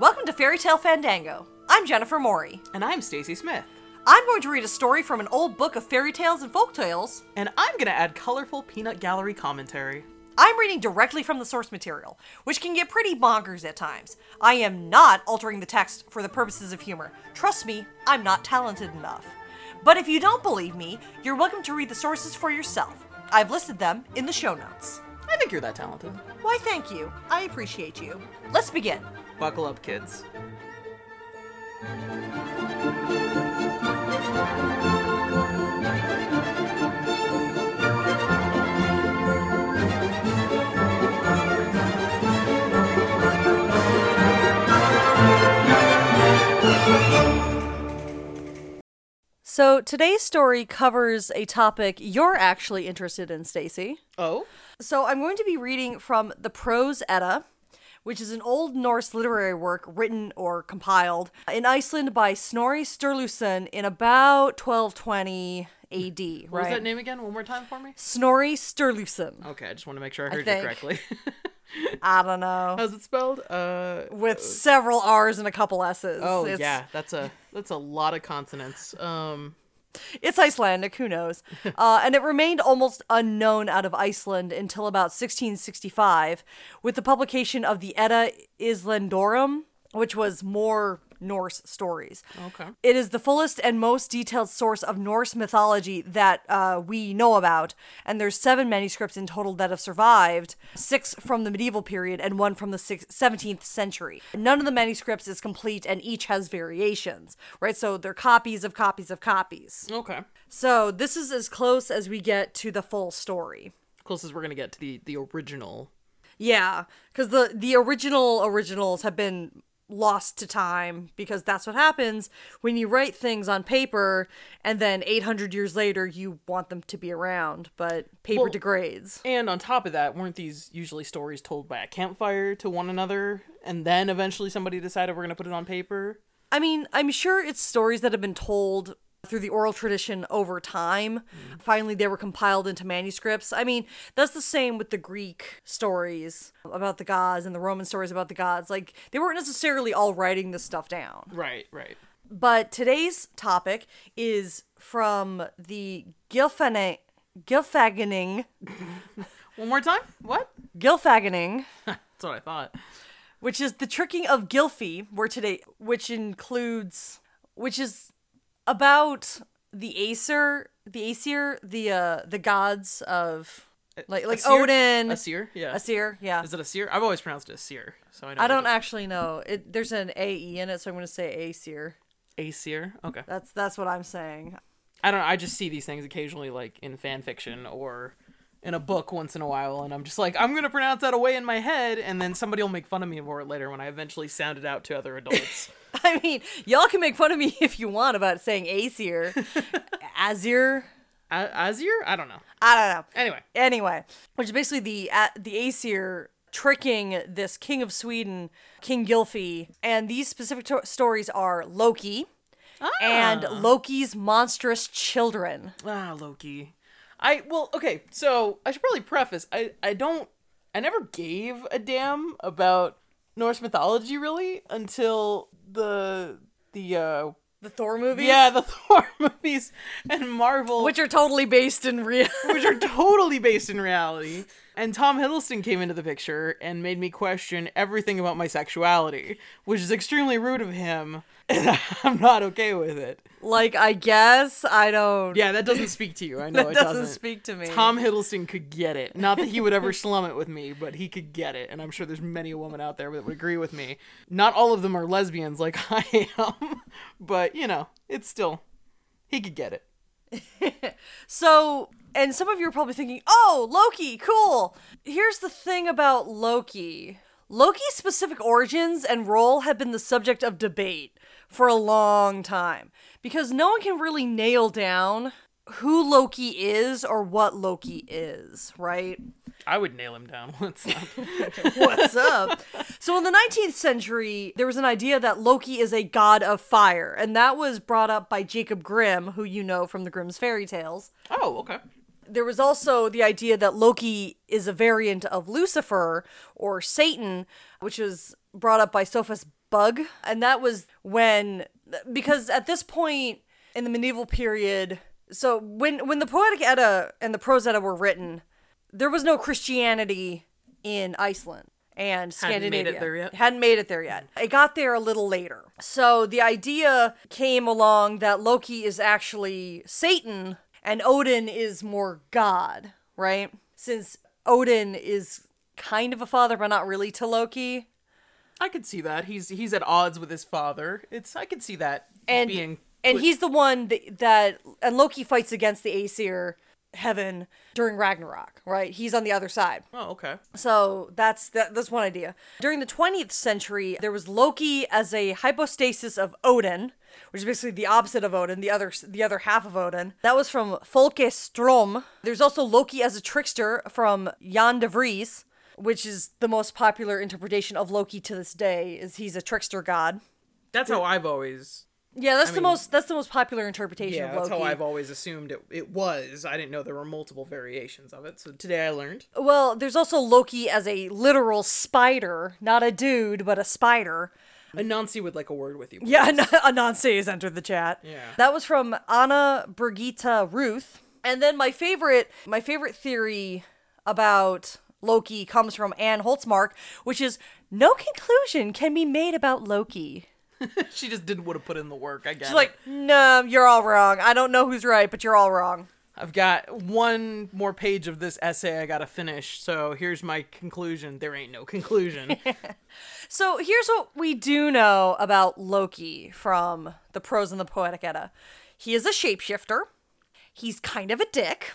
Welcome to Fairy Tale Fandango. I'm Jennifer Maury. And I'm Stacy Smith. I'm going to read a story from an old book of fairy tales and folk tales. And I'm going to add colorful peanut gallery commentary. I'm reading directly from the source material, which can get pretty bonkers at times. I am not altering the text for the purposes of humor. Trust me, I'm not talented enough. But if you don't believe me, you're welcome to read the sources for yourself. I've listed them in the show notes. I think you're that talented. Why, thank you. I appreciate you. Let's begin. Buckle up, kids. So today's story covers a topic you're actually interested in, Stacy. Oh? So I'm going to be reading from the Prose Edda, which is an Old Norse literary work written or compiled in Iceland by Snorri Sturluson in about 1220 AD. What was that name again? One more time for me? Snorri Sturluson. Okay, I just want to make sure I heard think. you correctly. I don't know. How's it spelled? Uh With several R's and a couple S's. Oh it's, yeah, that's a that's a lot of consonants. Um It's Icelandic, who knows? uh, and it remained almost unknown out of Iceland until about 1665 with the publication of the Edda Islandorum, which was more Norse stories. okay. It is the fullest and most detailed source of Norse mythology that uh, we know about, and there's seven manuscripts in total that have survived, six from the medieval period and one from the six- 17th century. None of the manuscripts is complete, and each has variations, right? So they're copies of copies of copies. Okay. So this is as close as we get to the full story. Closest we're gonna get to the the original. Yeah, because the the original originals have been lost to time because that's what happens when you write things on paper and then 800 years later you want them to be around but paper Well- degrades And on top of that, weren't these usually stories told by a campfire to one another, and then eventually somebody decided we're gonna put it on paper? i mean i'm sure it's stories that have been told through the oral tradition over time mm-hmm. finally they were compiled into manuscripts i mean that's the same with the greek stories about the gods and the roman stories about the gods like they weren't necessarily all writing this stuff down Right, right. But today's topic is from the Gilfane, Gilfagening, One more time? What? Gilfagening, That's what I thought. which is the tricking of Gylfi, where today, which includes, which is about the Aesir, the Aesir, the uh, the gods of like like Asir? Odin, Asir? Yeah. Asir, yeah. Is it Asir? I've always pronounced it Asir, so I know. I don't actually know. It there's an A E in it, so I'm going to say Aesir. it- Asir. Okay. That's that's what I'm saying. I don't. know, I just see these things occasionally, like in fan fiction or in a book once in a while, and I'm just like, I'm gonna pronounce that away in my head, and then somebody will make fun of me for it later when I eventually sound it out to other adults. I mean, y'all can make fun of me if you want about saying Aesir. Azir? A- Asir? I don't know. I don't know. Anyway, Anyway, which is basically the uh, the Aesir tricking this king of Sweden, King Gylfi, and these specific to- stories are Loki and Loki's monstrous children. ah, Loki. I well, okay. So I should probably preface. I I don't. I never gave a damn about Norse mythology really until the the uh The Thor movies? yeah the Thor movies and Marvel Which are totally based in real. which are totally based in reality. And Tom Hiddleston came into the picture and made me question everything about my sexuality, which is extremely rude of him, and I'm not okay with it. like, I guess I don't. Yeah, that doesn't speak to you. I know it doesn't, doesn't. speak to me. Tom Hiddleston could get it. Not that he would ever slum it with me, but he could get it. And I'm sure there's many a woman out there that would agree with me. Not all of them are lesbians like I am, but you know, it's still he could get it. So, and some of you are probably thinking, oh, Loki, cool. Here's the thing about Loki Loki's specific origins and role have been the subject of debate for a long time because no one can really nail down who Loki is or what Loki is, right? I would nail him down. What's up? What's up? So, in the 19th century, there was an idea that Loki is a god of fire, and that was brought up by Jacob Grimm, who you know from the Grimm's fairy tales. Oh, okay. there was also the idea that Loki is a variant of Lucifer or Satan, which was brought up by Sophus Bugge. And that was when, because at this point in the medieval period, so when, when the Poetic Edda and the Prose Edda were written, there was no Christianity in Iceland and Scandinavia. Hadn't made it there yet? Hadn't made it there yet. It got there a little later. So the idea came along that Loki is actually Satan and Odin is more God, right? Since Odin is kind of a father, but not really to Loki. I could see that. He's he's at odds with his father. It's I could see that And being and put- he's the one that, that and Loki fights against the Aesir heaven during Ragnarok, right? He's on the other side. Oh, okay. So that's that, that's one idea. During the 20th century, there was Loki as a hypostasis of Odin, which is basically the opposite of Odin, the other the other half of Odin. That was from Folke Strom. There's also Loki as a trickster from Jan de Vries, which is the most popular interpretation of Loki to this day. Is he's a trickster god. That's how I've always Yeah, that's the mean- most that's the most popular interpretation yeah, of that's how I've always assumed it, it was. I didn't know there were multiple variations of it. So today I learned. Well, there's also Loki as a literal spider, not a dude, but a spider. Anansi would like a word with you. Yeah, An- Anansi has entered the chat. Yeah. That was from Anna Birgitta Rooth. And then my favorite my favorite theory about Loki comes from Anne Holtsmark, which is no conclusion can be made about Loki. she just didn't want to put in the work. I guess. She's like, no, you're all wrong. I don't know who's right, but you're all wrong. I've got one more page of this essay I gotta finish. So here's my conclusion. There ain't no conclusion. So here's what we do know about Loki from the prose and the poetic Edda. He is a shapeshifter. He's kind of a dick.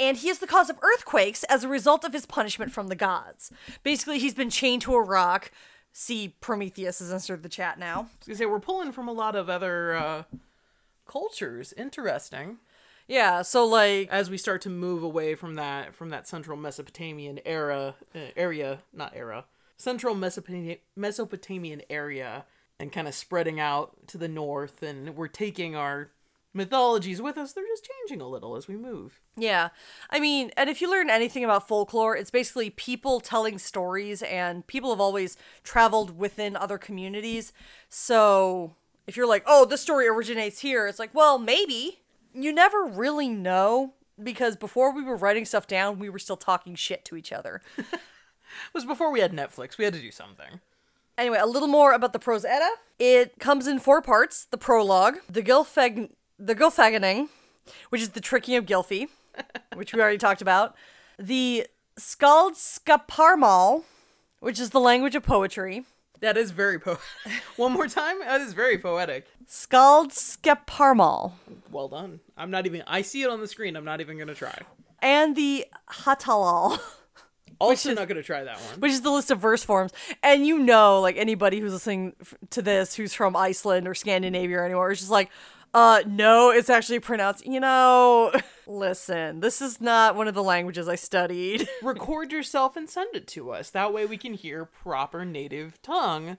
And he is the cause of earthquakes as a result of his punishment from the gods. Basically, he's been chained to a rock. See, Prometheus has entered the chat now. I was gonna say we're pulling from a lot of other uh, cultures. Interesting. Yeah, so like, As we start to move away from that from that central Mesopotamian era uh, area, not era, central Mesopotamian Mesopotamian area, and kind of spreading out to the north, and we're taking our mythologies with us. They're just changing a little as we move. Yeah. I mean, and if you learn anything about folklore, it's basically people telling stories, and people have always traveled within other communities. So if you're like, oh, this story originates here, it's like, well, maybe. You never really know because before we were writing stuff down, we were still talking shit to each other. It was before we had Netflix. We had to do something. Anyway, a little more about the prose edda. It comes in four parts: the prologue, the Gilfag, the Gilfaganing, which is the tricking of Gylfi, which we already talked about, the Skaldskaparmal, which is the language of poetry, That is very po. One more time. That is very poetic. Skaldskaparmal, Well done. I'm not even. I see it on the screen. I'm not even gonna try. and the Hatalal. Also, not gonna try that one. which is the list of verse forms. And you know, like anybody who's listening to this who's from Iceland or Scandinavia or anywhere, is just like, uh, no, it's actually pronounced, you know, listen, this is not one of the languages I studied. Record yourself and send it to us. That way we can hear proper native tongue,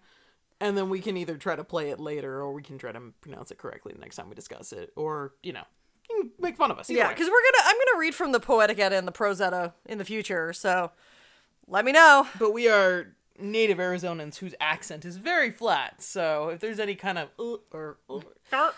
and then we can either try to play it later, or we can try to pronounce it correctly the next time we discuss it, or you know, you can make fun of us. Either yeah, because we're gonna, I'm gonna read from the Poetic Edda and the Prose Edda in the future, so let me know. but we are native Arizonans whose accent is very flat. So if there's any kind of uh, or uh,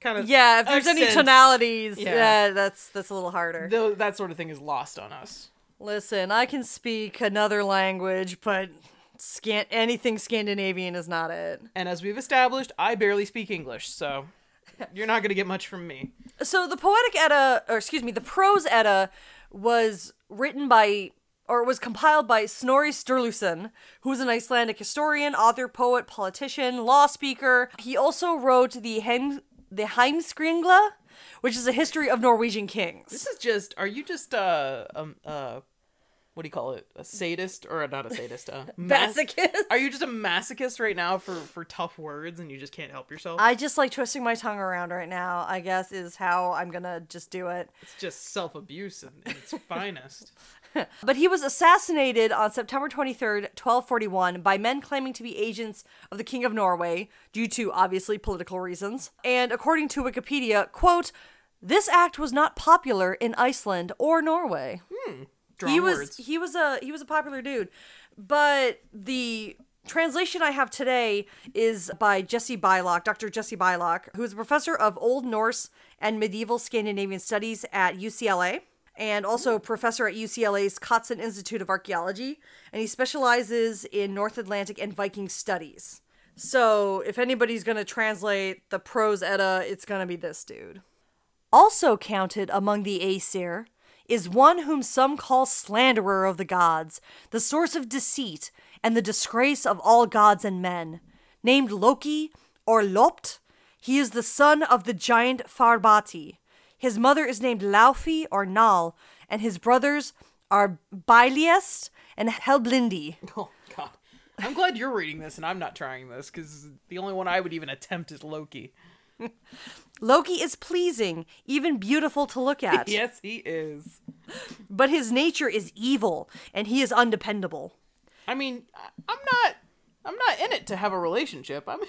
kind of Yeah, if there's any tonalities, Yeah. yeah, that's that's a little harder. that sort of thing is lost on us. Listen, I can speak another language, but scan anything Scandinavian is not it. And as we've established, I barely speak English, so you're not gonna get much from me. So the poetic Edda, or excuse me, the prose Edda was written by or it was compiled by Snorri Sturluson, who was an Icelandic historian, author, poet, politician, law speaker. He also wrote the the Heimskringla, which is a history of Norwegian kings. This is just. Are you just uh um uh, what do you call it? A sadist or not a sadist? Mas- Masochist. Are you just a masochist right now for for tough words and you just can't help yourself? I just like twisting my tongue around right now, I guess is how I'm gonna just do it. it's just self abuse in, in its finest. But he was assassinated on September 23rd, 1241, by men claiming to be agents of the King of Norway, due to obviously political reasons. And according to Wikipedia, quote, this act was not popular in Iceland or Norway. Drawn he was words. he was a he was a popular dude. But the translation I have today is by Jesse Byock, Dr. Jesse Byock, who is a professor of Old Norse and Medieval Scandinavian Studies at UCLA and also professor at UCLA's Cotsen Institute of Archaeology, and he specializes in North Atlantic and Viking studies. So, if anybody's going to translate the prose Edda, it's going to be this dude. Also counted among the Aesir is one whom some call slanderer of the gods, the source of deceit, and the disgrace of all gods and men. Named Loki, or Lopt, he is the son of the giant Farbati. His mother is named Laufey or Nal, and his brothers are Byleist and Helblindi. Oh god. I'm glad you're reading this and I'm not trying this because the only one I would even attempt is Loki. Loki is pleasing, even beautiful to look at, Yes, he is. but his nature is evil, and he is undependable. I mean, I'm not. I'm not in it to have a relationship. I'm.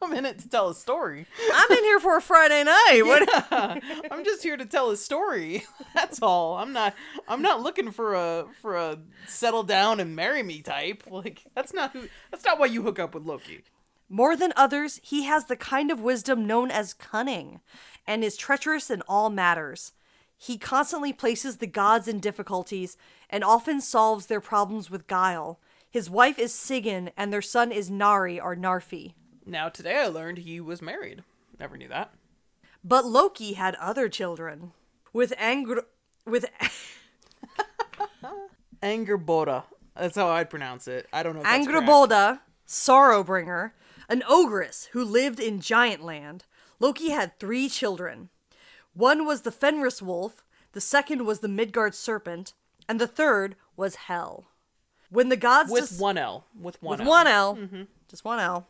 I'm in it to tell a story. I'm in here for a Friday night. What? I'm just here to tell a story. That's all. I'm not. I'm not looking for a for a settle down and marry me type. Like that's not who. That's not why you hook up with Loki. More than others, he has the kind of wisdom known as cunning, and is treacherous in all matters. He constantly places the gods in difficulties and often solves their problems with guile. His wife is Sigyn, and their son is Nari or Narfi. Now today I learned he was married. Never knew that. But Loki had other children. With Angr with Angerboda. That's how I'd pronounce it. I don't know. If that's correct. Angraboda, Sorrowbringer, an ogress who lived in Giant Land. Loki had three children. One was the Fenris wolf, the second was the Midgard serpent, and the third was Hel. When the gods with dis- one L. With one with L. one L, mm-hmm. just one L.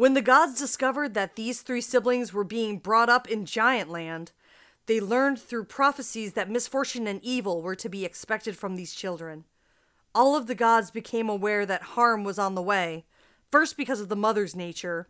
When the gods discovered that these three siblings were being brought up in Giant Land, they learned through prophecies that misfortune and evil were to be expected from these children. All of the gods became aware that harm was on the way, first because of the mother's nature,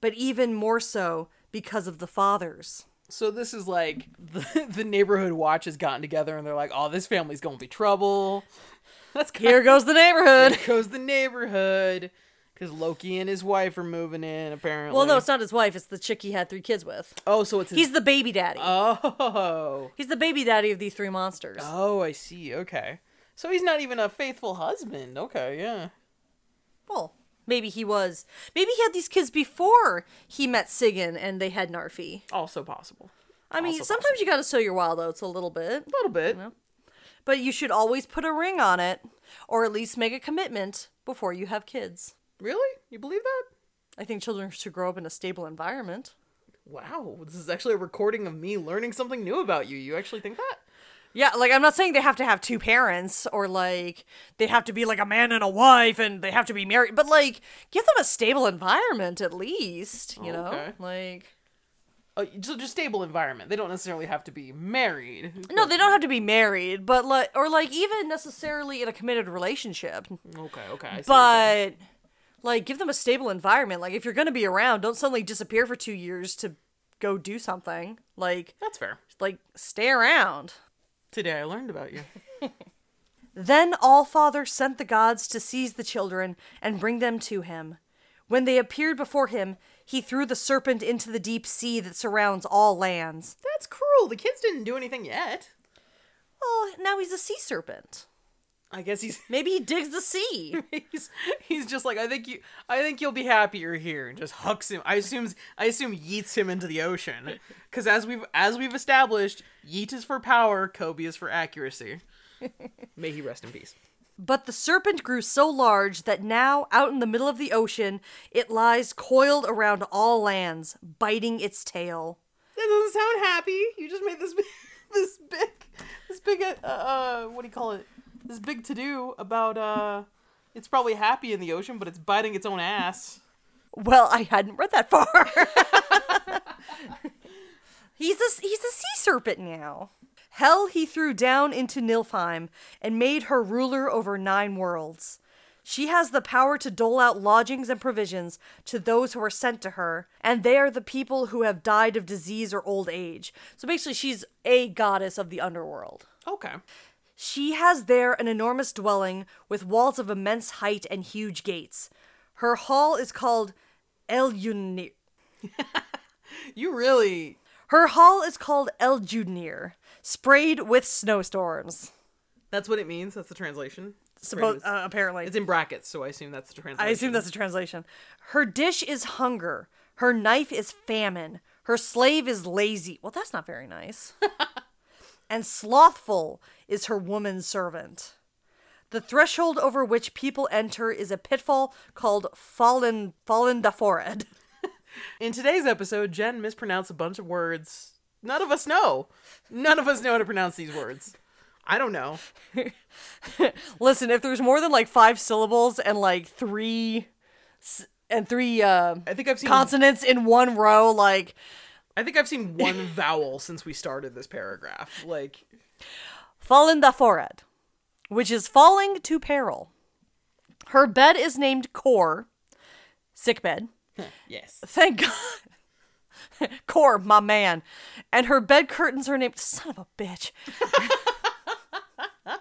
but even more so because of the father's. So this is like the, the neighborhood watch has gotten together and they're like, "Oh, this family's gonna be trouble." That's Here goes the neighborhood. Here goes the neighborhood because Loki and his wife are moving in. Apparently. Well, no, it's not his wife, it's the chick he had three kids with. Oh, so it's his. He's the baby daddy. Oh. He's the baby daddy of these three monsters. Oh, I see. Okay. So he's not even a faithful husband. Okay, yeah. Well, maybe he was. Maybe he had these kids before he met Sigyn and they had Narfi. Also possible. I mean, Also sometimes you gotta sow your wild oats a little bit, A little bit. but you should always put a ring on it, or at least make a commitment before you have kids. Really? You believe that? I think children should grow up in a stable environment. Wow, this is actually a recording of me learning something new about you. You actually think that? Yeah, like I'm not saying they have to have two parents or like they have to be like a man and a wife and they have to be married, but like give them a stable environment at least, you know? Like Uh, so just stable environment. They don't necessarily have to be married. no, they don't have to be married, but like or like even necessarily in a committed relationship. Okay, okay. I see what you're. But like give them a stable environment. Like if you're going to be around, don't suddenly disappear for 2 years to go do something. Like that's fair. like stay around. Today I learned about you. Then Allfather sent the gods to seize the children and bring them to him. When they appeared before him, he threw the serpent into the deep sea that surrounds all lands. That's cruel. The kids didn't do anything yet. Well, now he's a sea serpent. I guess he's Maybe he digs the sea. he's he's just like I think you I think you'll be happier here and just hucks him. I assumes I assume yeets him into the ocean because as we've as we've established, yeet is for power, Kobe is for accuracy. May he rest in peace. But the serpent grew so large that now, out in the middle of the ocean, it lies coiled around all lands, biting its tail. That doesn't sound happy. You just made this big, this big this big uh, uh what do you call it? This big to do about uh it's probably happy in the ocean, but it's biting its own ass. Well, I hadn't read that far. he's a he's a sea serpent now. Hell he threw down into Nilfheim and made her ruler over nine worlds. She has the power to dole out lodgings and provisions to those who are sent to her, and they are the people who have died of disease or old age. So basically, she's a goddess of the underworld. Okay. She has there an enormous dwelling with walls of immense height and huge gates. Her hall is called El Junir. You really. Her hall is called El Junir, sprayed with snowstorms. That's what it means. That's the translation. Suppo- uh, apparently. it's in brackets, so I assume that's the translation. I assume that's a translation. Her dish is hunger. Her knife is famine. Her slave is lazy. Well, that's not very nice. and slothful is her woman servant. The threshold over which people enter is a pitfall called fallen fallen da forehead. In today's episode, Jen mispronounced a bunch of words. None of us know. None of us know how to pronounce these words. I don't know. Listen, if there's more than like five syllables and like three and three uh, I think I've seen. consonants in one row, like I think I've seen one vowel since we started this paragraph. Like, fallen the forehead, which is falling to peril. Her bed is named Core, sick bed. yes. Thank God. Core, my man. And her bed curtains are named son of a bitch.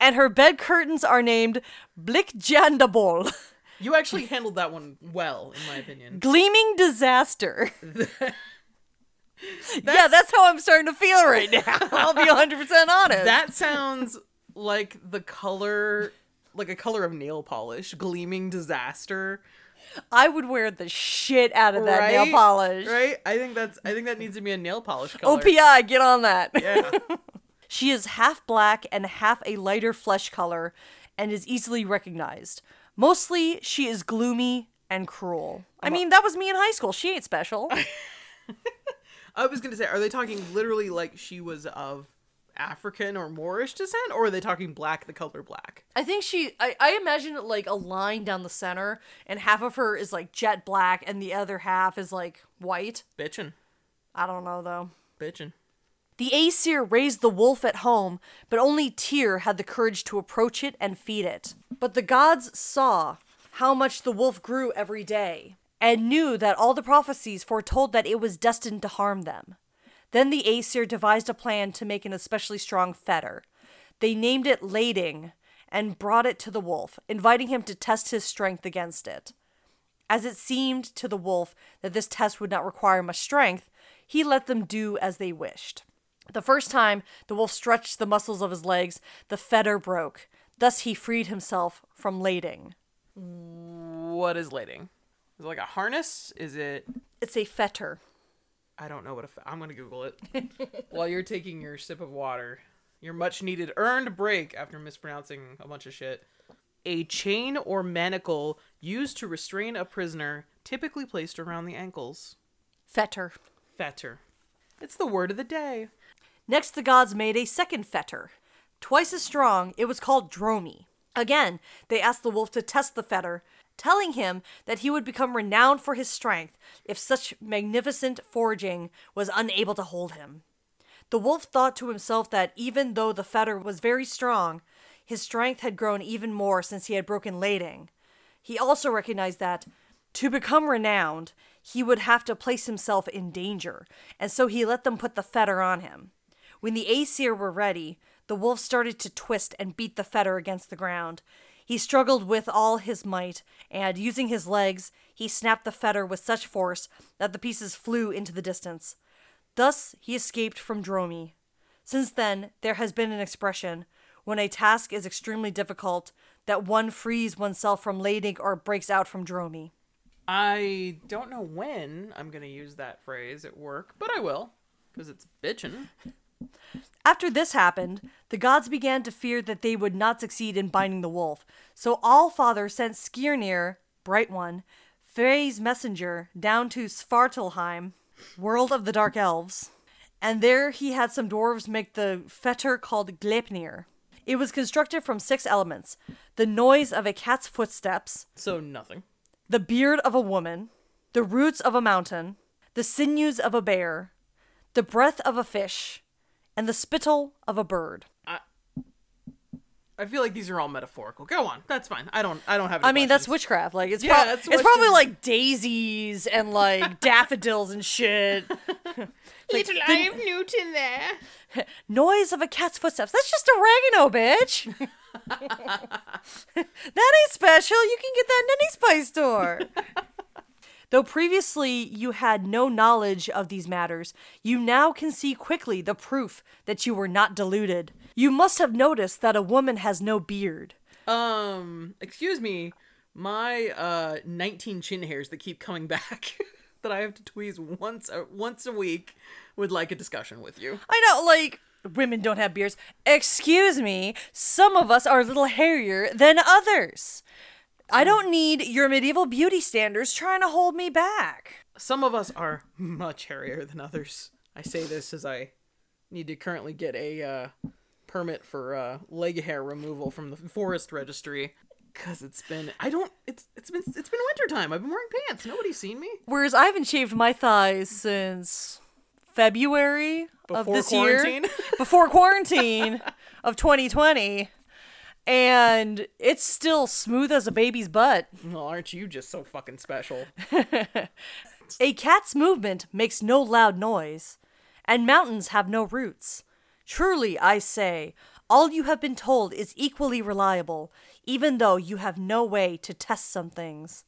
and her bed curtains are named Blickjandabol, You actually handled that one well, in my opinion. gleaming disaster. yeah, that's how I'm starting to feel right now. I'll be 100% honest. That sounds like the color, like a color of nail polish, gleaming disaster. I would wear the shit out of that nail polish. Right? I think that's. I think that needs to be a nail polish oh, color. OPI, get on that. Yeah. She is half black and half a lighter flesh color and is easily recognized. Mostly, she is gloomy and cruel. I mean, that was me in high school. She ain't special. I was gonna say, are they talking literally like she was of African or Moorish descent, or are they talking black, the color black? I think she, I, I imagine like a line down the center, and half of her is like jet black, and the other half is like white. Bitchin', I don't know though. bitchin'. The Aesir raised the wolf at home, but only Tyr had the courage to approach it and feed it. But the gods saw how much the wolf grew every day, and knew that all the prophecies foretold that it was destined to harm them. Then the Aesir devised a plan to make an especially strong fetter. They named it Lading and brought it to the wolf, inviting him to test his strength against it. As it seemed to the wolf that this test would not require much strength, he let them do as they wished. The first time the wolf stretched the muscles of his legs, the fetter broke. Thus he freed himself from lading. What is lading? Is it like a harness? Is it? It's a fetter. I don't know what a. F- I'm gonna Google it while you're taking your sip of water. Your much needed earned break after mispronouncing a bunch of shit. A chain or manacle used to restrain a prisoner, typically placed around the ankles. Fetter. Fetter. It's the word of the day. Next, the gods made a second fetter. Twice as strong, it was called Dromi. Again, they asked the wolf to test the fetter, telling him that he would become renowned for his strength if such magnificent forging was unable to hold him. The wolf thought to himself that even though the fetter was very strong, his strength had grown even more since he had broken lading. He also recognized that, to become renowned, he would have to place himself in danger, and so he let them put the fetter on him. When the Aesir were ready, the wolf started to twist and beat the fetter against the ground. He struggled with all his might, and using his legs, he snapped the fetter with such force that the pieces flew into the distance. Thus he escaped from Dromi. Since then, there has been an expression when a task is extremely difficult that one frees oneself from lading or breaks out from Dromi. I don't know when I'm gonna use that phrase at work, but I will, because it's bitchin'. After this happened, the gods began to fear that they would not succeed in binding the wolf. So Allfather sent Skirnir, Bright One, Frey's messenger, down to Svartalheim, world of the Dark Elves. And there he had some dwarves make the fetter called Gleipnir. It was constructed from six elements the noise of a cat's footsteps, So nothing. the beard of a woman, the roots of a mountain, the sinews of a bear, the breath of a fish, and the spittle of a bird. I feel like these are all metaphorical. Go on. That's fine. I don't. I don't have. Any I mean, that's witchcraft. Like it's, Yeah, prob- it's probably like daisies and like daffodils and shit. Little Eye of Newton there. Noise of a cat's footsteps. That's just oregano, bitch. that ain't special. You can get that in any spice store. Though previously you had no knowledge of these matters, you now can see quickly the proof that you were not deluded. You must have noticed that a woman has no beard. Um, excuse me, my uh 19 chin hairs that keep coming back that I have to tweeze once a, once a week would like a discussion with you. I know, like, women don't have beards. Excuse me, some of us are a little hairier than others. I don't need your medieval beauty standards trying to hold me back. Some of us are much hairier than others. I say this as I need to currently get a uh, permit for uh, leg hair removal from the forest registry because it's been I don't it's it's been it's been wintertime. I've been wearing pants. Nobody's seen me. Whereas I haven't shaved my thighs since February of this quarantine? year. Before quarantine of 2020. And it's still smooth as a baby's butt. Well, aren't you just so fucking special? A cat's movement makes no loud noise, and mountains have no roots. Truly, I say, all you have been told is equally reliable, even though you have no way to test some things.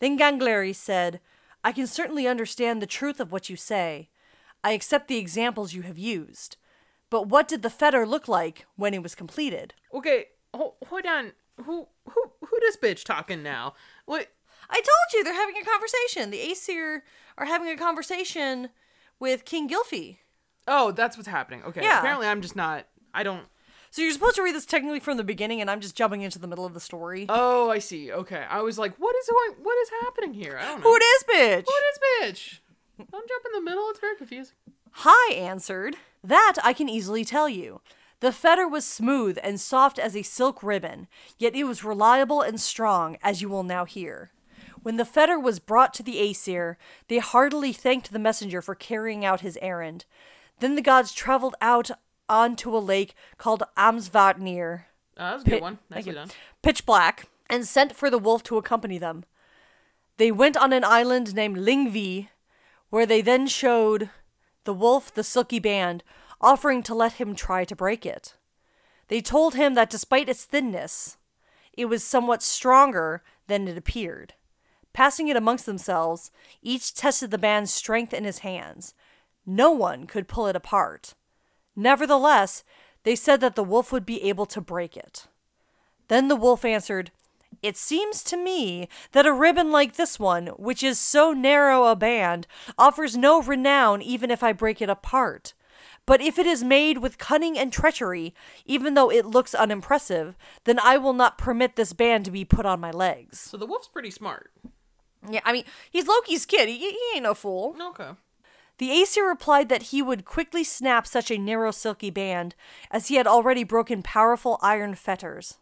Then Gangleri said, I can certainly understand the truth of what you say. I accept the examples you have used. But what did the fetter look like when it was completed? Okay, ho- hold on. Who who who this bitch talking now? What? I told you they're having a conversation. The Aesir are having a conversation with King Gylfi. Oh, that's what's happening. Okay. Yeah. Apparently, I'm just not. I don't. So you're supposed to read this technically from the beginning, and I'm just jumping into the middle of the story. Oh, I see. Okay. I was like, what is going? What is happening here? I don't know. Who it is, bitch? What is bitch? Don't jump in the middle. It's very confusing. High answered. That I can easily tell you. The fetter was smooth and soft as a silk ribbon, yet it was reliable and strong, as you will now hear. When the fetter was brought to the Aesir, they heartily thanked the messenger for carrying out his errand. Then the gods traveled out onto a lake called Amsvatnir, Uh, that was a good Pit- one. Nicely done. pitch black, and sent for the wolf to accompany them. They went on an island named Lingvi, where they then showed the wolf the silky band, offering to let him try to break it. They told him that despite its thinness, it was somewhat stronger than it appeared. Passing it amongst themselves, each tested the band's strength in his hands. No one could pull it apart. Nevertheless, they said that the wolf would be able to break it. Then the wolf answered, It seems to me that a ribbon like this one, which is so narrow a band, offers no renown even if I break it apart. But if it is made with cunning and treachery, even though it looks unimpressive, then I will not permit this band to be put on my legs. So the wolf's pretty smart. Yeah, I mean, he's Loki's kid. He, he ain't no fool. Okay. The Aesir replied that he would quickly snap such a narrow silky band, as he had already broken powerful iron fetters.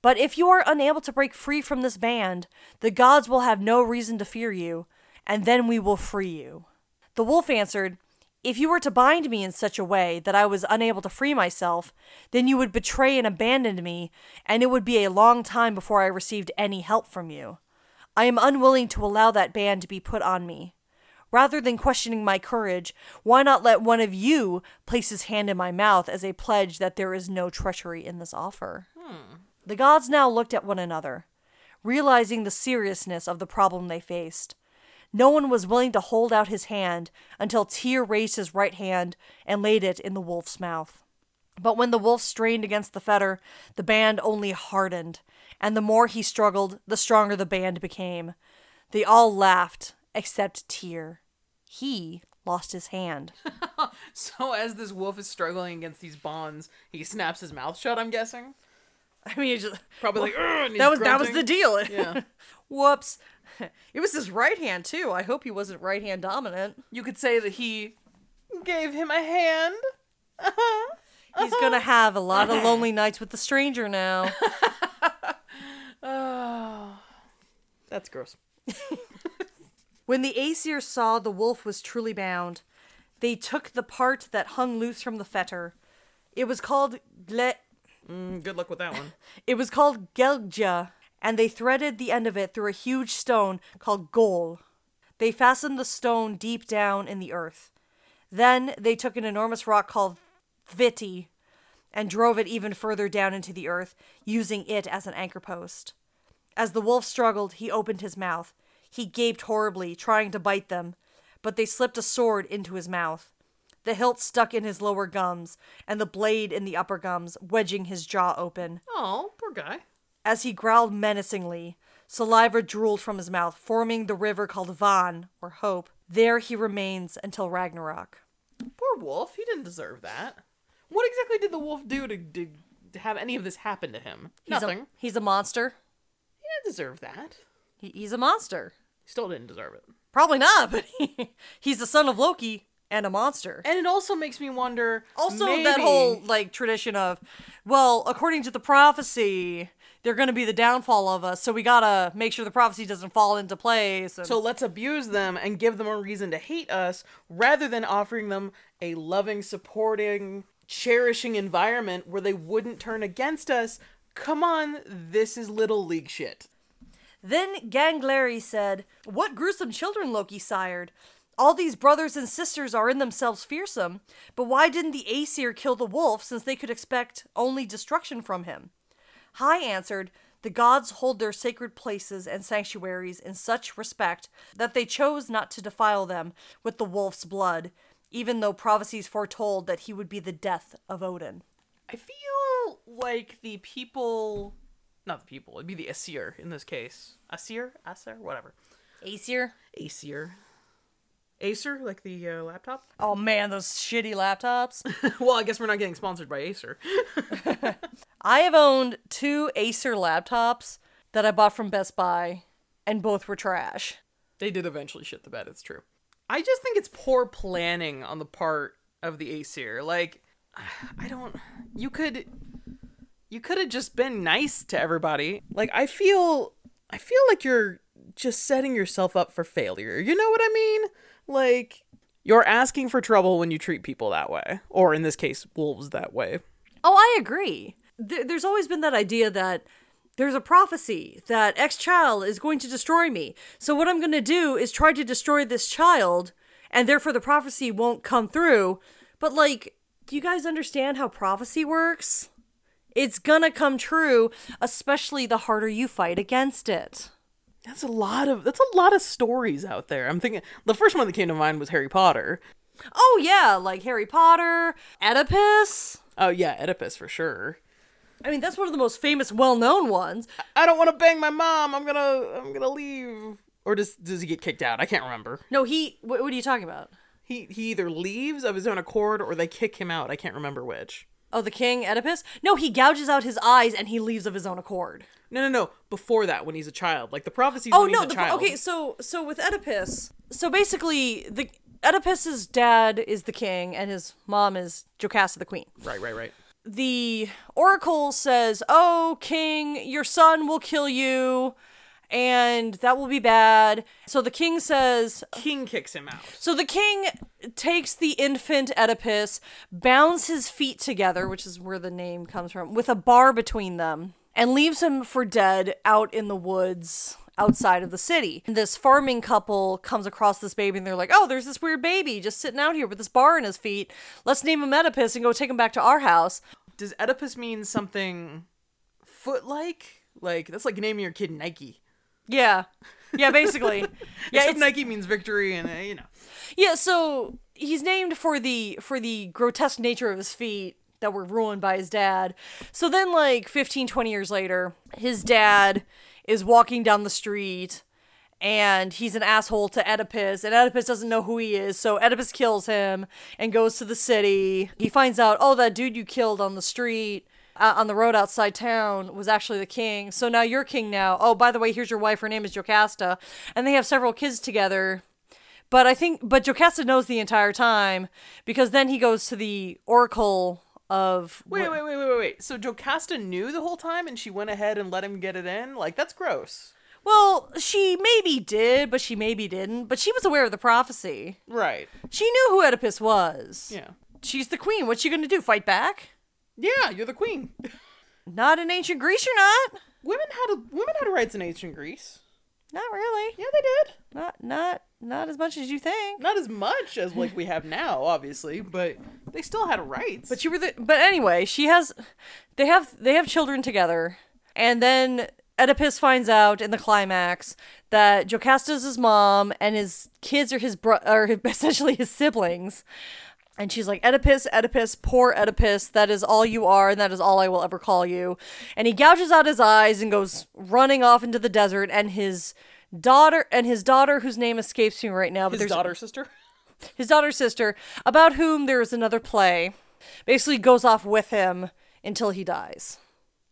But if you are unable to break free from this band, the gods will have no reason to fear you, and then we will free you. The wolf answered, If you were to bind me in such a way that I was unable to free myself, then you would betray and abandon me, and it would be a long time before I received any help from you. I am unwilling to allow that band to be put on me. Rather than questioning my courage, why not let one of you place his hand in my mouth as a pledge that there is no treachery in this offer? Hmm. The gods now looked at one another, realizing the seriousness of the problem they faced. No one was willing to hold out his hand until Tyr raised his right hand and laid it in the wolf's mouth. But when the wolf strained against the fetter, the band only hardened, and the more he struggled, the stronger the band became. They all laughed, except Tyr. He lost his hand. So as this wolf is struggling against these bonds, he snaps his mouth shut. I'm guessing. I mean, just, Probably like and he's that was that was the deal. Yeah. Whoops. It was his right hand too. I hope he wasn't right hand dominant. You could say that he gave him a hand. He's gonna have a lot of lonely nights with the stranger now. Oh, that's gross. When the Aesir saw the wolf was truly bound, they took the part that hung loose from the fetter. It was called gle- Mm, good luck with that one. it was called gelgja, and they threaded the end of it through a huge stone called gol. They fastened the stone deep down in the earth. Then they took an enormous rock called Viti and drove it even further down into the earth, using it as an anchor post. As the wolf struggled, he opened his mouth. He gaped horribly, trying to bite them, but they slipped a sword into his mouth. The hilt stuck in his lower gums, and the blade in the upper gums, wedging his jaw open. Oh, poor guy. As he growled menacingly, saliva drooled from his mouth, forming the river called Van, or Hope. There he remains until Ragnarok. Poor wolf. He didn't deserve that. What exactly did the wolf do to, to, to have any of this happen to him? He's Nothing. A, he's a monster. He didn't deserve that. He, he's a monster. He still didn't deserve it. Probably not, but he, he's the son of Loki and a monster. And it also makes me wonder. Also, maybe- that whole like tradition of, well, according to the prophecy, they're going to be the downfall of us, so we gotta make sure the prophecy doesn't fall into place. and- So let's abuse them and give them a reason to hate us rather than offering them a loving, supporting, cherishing environment where they wouldn't turn against us. Come on, this is little league shit. Then Gangleri said, What gruesome children Loki sired! All these brothers and sisters are in themselves fearsome, but why didn't the Aesir kill the wolf since they could expect only destruction from him? High answered, The gods hold their sacred places and sanctuaries in such respect that they chose not to defile them with the wolf's blood, even though prophecies foretold that he would be the death of Odin. I feel like the people. Not the people, it'd be the Asir in this case. Asir? Asir? Whatever. Aesir? Aesir. Acer, like the uh, laptop? Oh man, those shitty laptops. well, I guess we're not getting sponsored by Acer. I have owned two Acer laptops that I bought from Best Buy, and both were trash. They did eventually shit the bed, it's true. I just think it's poor planning on the part of the Acer. Like, I don't. You could. You could have just been nice to everybody. Like, I feel. I feel like you're just setting yourself up for failure. You know what I mean? Like, you're asking for trouble when you treat people that way. Or in this case, wolves that way. Oh, I agree. There- there's always been that idea that there's a prophecy that X child is going to destroy me. So what I'm going to do is try to destroy this child, and therefore the prophecy won't come through. But like, do you guys understand how prophecy works? It's gonna come true, especially the harder you fight against it. That's a lot of that's a lot of stories out there. I'm thinking the first one that came to mind was Harry Potter. Oh yeah, like Harry Potter, Oedipus. Oh yeah, Oedipus for sure. I mean, that's one of the most famous, well-known ones. I don't want to bang my mom. I'm gonna I'm gonna leave. Or does does he get kicked out? I can't remember. No, he. What, what are you talking about? He he either leaves of his own accord or they kick him out. I can't remember which. Oh, the king, Oedipus? No, he gouges out his eyes and he leaves of his own accord. No no no. Before that, when he's a child, like the prophecies Oh when no, he's a the, child. okay. So so with Oedipus, so basically the Oedipus's dad is the king and his mom is Jocasta the queen. Right right right. the oracle says, "Oh, king, your son will kill you." And that will be bad. So the king says, King kicks him out. so the king takes the infant Oedipus, bounds his feet together, which is where the name comes from, with a bar between them, and leaves him for dead out in the woods outside of the city. And this farming couple comes across this baby and they're like, oh, there's this weird baby just sitting out here with this bar in his feet. Let's name him Oedipus and go take him back to our house. Does Oedipus mean something foot like? Like that's like naming your kid Nike. Yeah. Yeah, basically. yeah, Except it's- Nike means victory, and uh, you know. Yeah, so he's named for the for the grotesque nature of his feet that were ruined by his dad. So then like 15 20 years later, his dad is walking down the street and he's an asshole to Oedipus and Oedipus doesn't know who he is. So Oedipus kills him and goes to the city. He finds out, "Oh, that dude you killed on the street uh, on the road outside town was actually the king. So now you're king now. Oh, by the way, here's your wife. Her name is Jocasta." And they have several kids together. But I think, but Jocasta knows the entire time because then he goes to the oracle of. Wait, wait, wait, wait, wait, wait. So Jocasta knew the whole time, and she went ahead and let him get it in. Like that's gross. Well, she maybe did, but she maybe didn't. But she was aware of the prophecy. Right. She knew who Oedipus was. Yeah. She's the queen. What's she gonna do? Fight back? Yeah, you're the queen. Not in ancient Greece, you're not. women had a, women had rights in ancient Greece. not really. Yeah, they did. Not not not as much as you think. Not as much as like we have now, obviously, but they still had rights. But you were the but anyway, she has they have they have children together. And then Oedipus finds out in the climax that Jocasta's his mom and his kids are his bro- are essentially his siblings. And she's like, Oedipus, Oedipus, poor Oedipus, that is all you are, and that is all I will ever call you. And he gouges out his eyes and goes running off into the desert, and his daughter and his daughter, whose name escapes me right now, but his daughter, sister. his daughter's sister, about whom there is another play, basically goes off with him until he dies.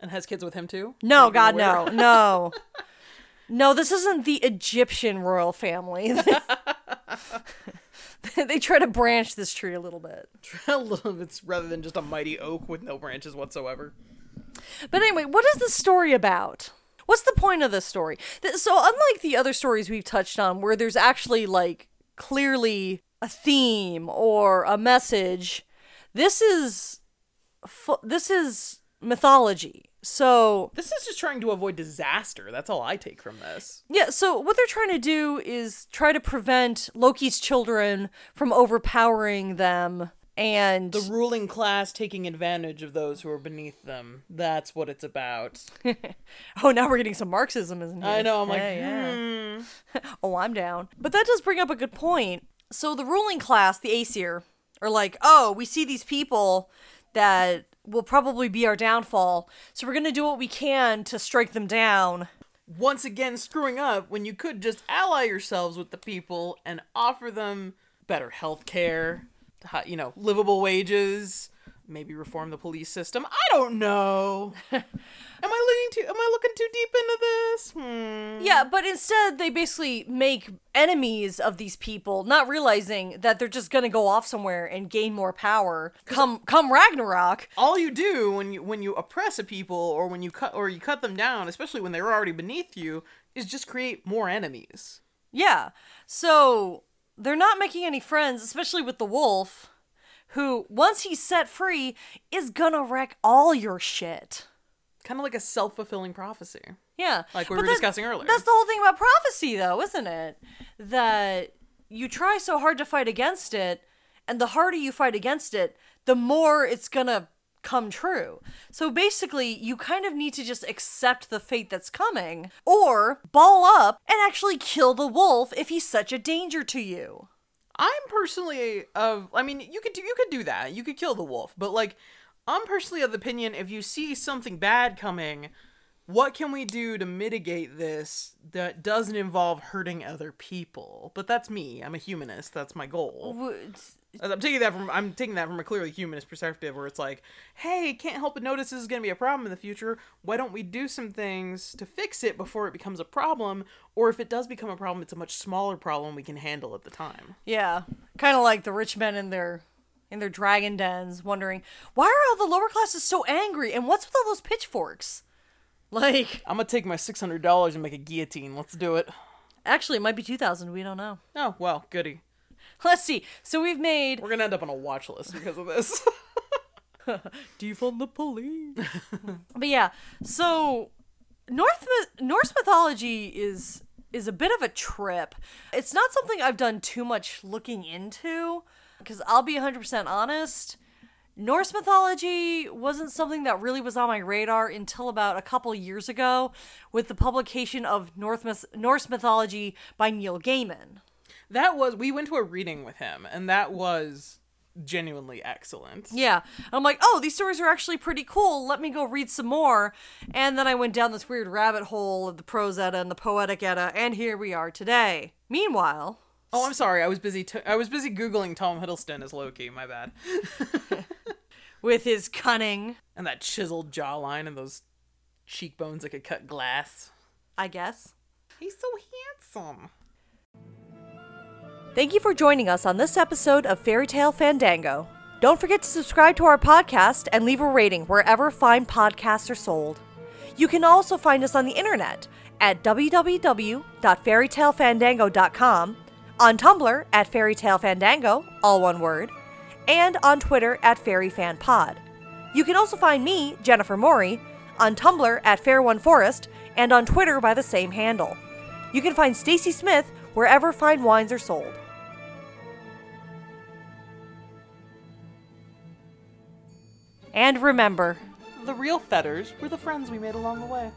And has kids with him too? No, God, no, no. No, this isn't the Egyptian royal family. they try to branch this tree a little bit. a little bit rather than just a mighty oak with no branches whatsoever. But anyway, what is the story about? What's the point of this story? So, unlike the other stories we've touched on, where there's actually like clearly a theme or a message, this is this is mythology. So, This is just trying to avoid disaster. That's all I take from this. Yeah, so what they're trying to do is try to prevent Loki's children from overpowering them and The ruling class taking advantage of those who are beneath them. That's what it's about. oh, now we're getting some Marxism, isn't it? I know. I'm like, Yeah, yeah. hmm. oh, I'm down. But that does bring up a good point. So the ruling class, the Aesir, are like, oh, we see these people that will probably be our downfall, so we're gonna do what we can to strike them down. once again screwing up when you could just ally yourselves with the people and offer them better health care, you know, livable wages, maybe reform the police system. I don't know. am I leaning too am I looking too deep into this? Hmm. Yeah, but instead they basically make enemies of these people, not realizing that they're just gonna go off somewhere and gain more power. Come come Ragnarok. All you do when you when you oppress a people or when you cut or you cut them down, especially when they're already beneath you, is just create more enemies. Yeah. So they're not making any friends, especially with the wolf, who, once he's set free, is gonna wreck all your shit. Kind of like a self-fulfilling prophecy. Yeah. Like we But were discussing earlier. That's the whole thing about prophecy, though, isn't it? That you try so hard to fight against it, and the harder you fight against it, the more it's gonna come true. So basically, you kind of need to just accept the fate that's coming, or ball up and actually kill the wolf if he's such a danger to you. I'm personally of I mean you could do you could do that. You could kill the wolf, but like I'm personally of the opinion if you see something bad coming, what can we do to mitigate this that doesn't involve hurting other people? But that's me. I'm a humanist. That's my goal. I'm taking that from I'm taking that from a clearly humanist perspective where it's like, hey, can't help but notice this is going to be a problem in the future. Why don't we do some things to fix it before it becomes a problem? Or if it does become a problem, it's a much smaller problem we can handle at the time. Yeah, kind of like the rich men in their in their dragon dens, wondering why are all the lower classes so angry, and what's with all those pitchforks? Like, I'm gonna take my six hundred dollars and make a guillotine. Let's do it. actually, it might be two thousand. We don't know. Oh well, goody. Let's see. So we've made We're gonna end up on a watch list because of this. defund the police. but yeah, so North Norse mythology is is a bit of a trip. It's not something I've done too much looking into because I'll be 100% honest. Norse mythology wasn't something that really was on my radar until about a couple years ago with the publication of North Norse mythology by Neil Gaiman. That was we went to a reading with him, and that was genuinely excellent. Yeah. I'm like, oh, these stories are actually pretty cool. Let me go read some more. And then I went down this weird rabbit hole of the prose Edda and the poetic Edda, and here we are today. Meanwhile, Oh, I'm sorry. I was busy. T- I was busy googling Tom Hiddleston as Loki. My bad. with his cunning, And that chiseled jawline and those cheekbones that could cut glass. I guess. He's so handsome. Thank you for joining us on this episode of Fairy Tale Fandango. Don't forget to subscribe to our podcast and leave a rating wherever fine podcasts are sold. You can also find us on the internet at www.fairytalefandango.com, on Tumblr at fairytalefandango, all one word, and on Twitter at fairyfanpod. You can also find me, Jennifer Maury, on Tumblr at faironeforest and on Twitter by the same handle. You can find Stacy Smith wherever fine wines are sold. And remember, The real fetters were the friends we made along the way.